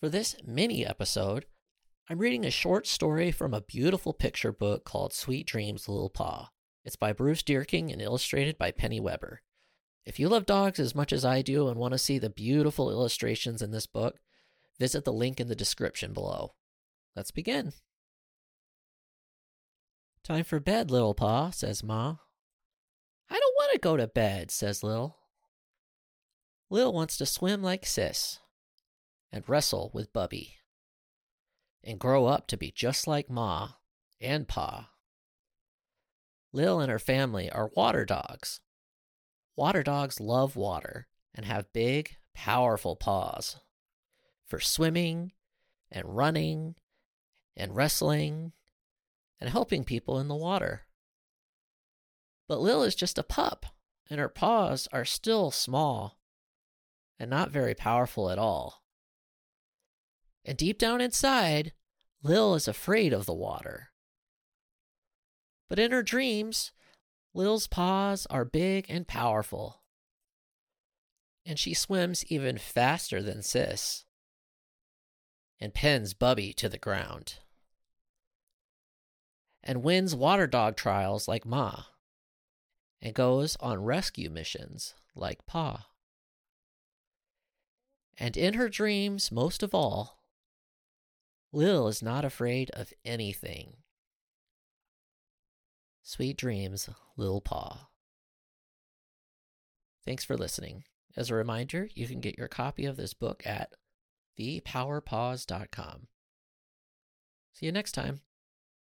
For this mini episode, I'm reading a short story from a beautiful picture book called Sweet Dreams Little Paw. It's by Bruce Deerking and illustrated by Penny Weber. If you love dogs as much as I do and want to see the beautiful illustrations in this book, visit the link in the description below. Let's begin. Time for bed, Little Paw, says Ma. I don't want to go to bed, says Lil. Lil wants to swim like Sis and wrestle with Bubby and grow up to be just like Ma and Pa. Lil and her family are water dogs. Water dogs love water and have big, powerful paws for swimming and running and wrestling and helping people in the water. But Lil is just a pup, and her paws are still small and not very powerful at all. And deep down inside, Lil is afraid of the water. But in her dreams, Lil's paws are big and powerful. And she swims even faster than Sis and pins Bubby to the ground. And wins water dog trials like Ma and goes on rescue missions like Pa. And in her dreams, most of all, Lil is not afraid of anything. Sweet dreams, Lil Paw. Thanks for listening. As a reminder, you can get your copy of this book at thepowerpaws.com. See you next time.